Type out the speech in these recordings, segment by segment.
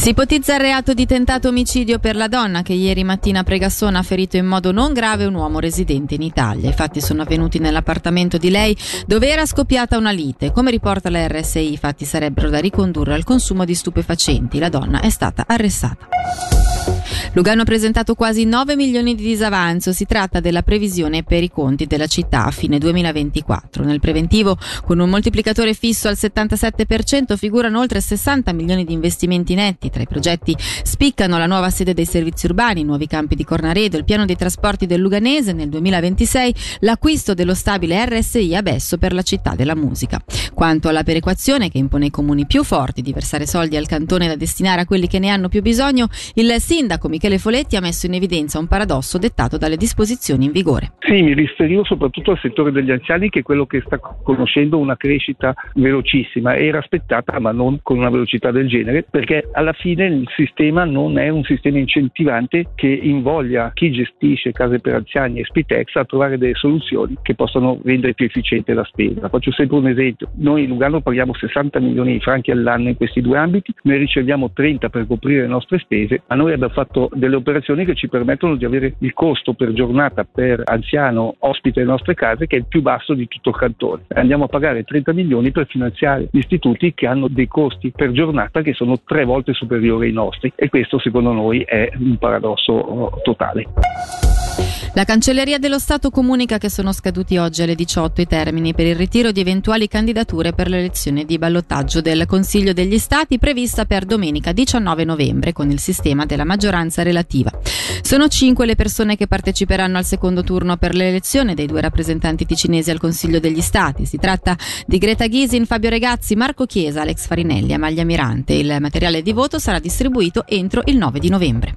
Si ipotizza il reato di tentato omicidio per la donna che ieri mattina a Pregassona ha ferito in modo non grave un uomo residente in Italia. I fatti sono avvenuti nell'appartamento di lei dove era scoppiata una lite. Come riporta la RSI, i fatti sarebbero da ricondurre al consumo di stupefacenti. La donna è stata arrestata. Lugano ha presentato quasi 9 milioni di disavanzo, si tratta della previsione per i conti della città a fine 2024. Nel preventivo, con un moltiplicatore fisso al 77%, figurano oltre 60 milioni di investimenti netti. Tra i progetti spiccano la nuova sede dei servizi urbani, nuovi campi di Cornaredo, il piano dei trasporti del Luganese nel 2026, l'acquisto dello stabile RSI a Besso per la città della musica. Quanto alla perequazione che impone ai comuni più forti di versare soldi al cantone da destinare a quelli che ne hanno più bisogno, il sindaco Michele Foletti ha messo in evidenza un paradosso dettato dalle disposizioni in vigore. Sì, mi riferivo soprattutto al settore degli anziani che è quello che sta conoscendo una crescita velocissima. Era aspettata ma non con una velocità del genere perché alla fine il sistema non è un sistema incentivante che invoglia chi gestisce case per anziani e Spitex a trovare delle soluzioni che possano rendere più efficiente la spesa. Faccio sempre un esempio. Noi in Lugano paghiamo 60 milioni di franchi all'anno in questi due ambiti, noi riceviamo 30 per coprire le nostre spese, ma noi abbiamo fatto delle operazioni che ci permettono di avere il costo per giornata per anziano ospite delle nostre case che è il più basso di tutto il cantone. Andiamo a pagare 30 milioni per finanziare gli istituti che hanno dei costi per giornata che sono tre volte superiori ai nostri e questo secondo noi è un paradosso oh, totale. La Cancelleria dello Stato comunica che sono scaduti oggi alle 18 i termini per il ritiro di eventuali candidature per l'elezione di ballottaggio del Consiglio degli Stati prevista per domenica 19 novembre con il sistema della maggioranza relativa. Sono cinque le persone che parteciperanno al secondo turno per l'elezione dei due rappresentanti ticinesi al Consiglio degli Stati. Si tratta di Greta Ghisin, Fabio Regazzi, Marco Chiesa, Alex Farinelli e Amaglia Mirante. Il materiale di voto sarà distribuito entro il 9 di novembre.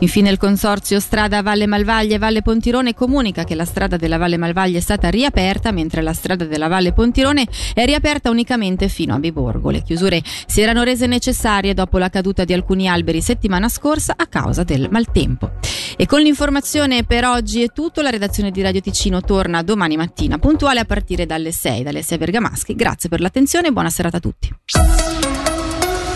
Infine il consorzio Strada Valle Malvaglia e Valle Pontirone comunica che la strada della Valle Malvaglia è stata riaperta mentre la strada della Valle Pontirone è riaperta unicamente fino a Biborgo. Le chiusure si erano rese necessarie dopo la caduta di alcuni alberi settimana scorsa a causa del maltempo. E con l'informazione per oggi è tutto, la redazione di Radio Ticino torna domani mattina puntuale a partire dalle 6, dalle 6 Bergamaschi. Grazie per l'attenzione e buona serata a tutti.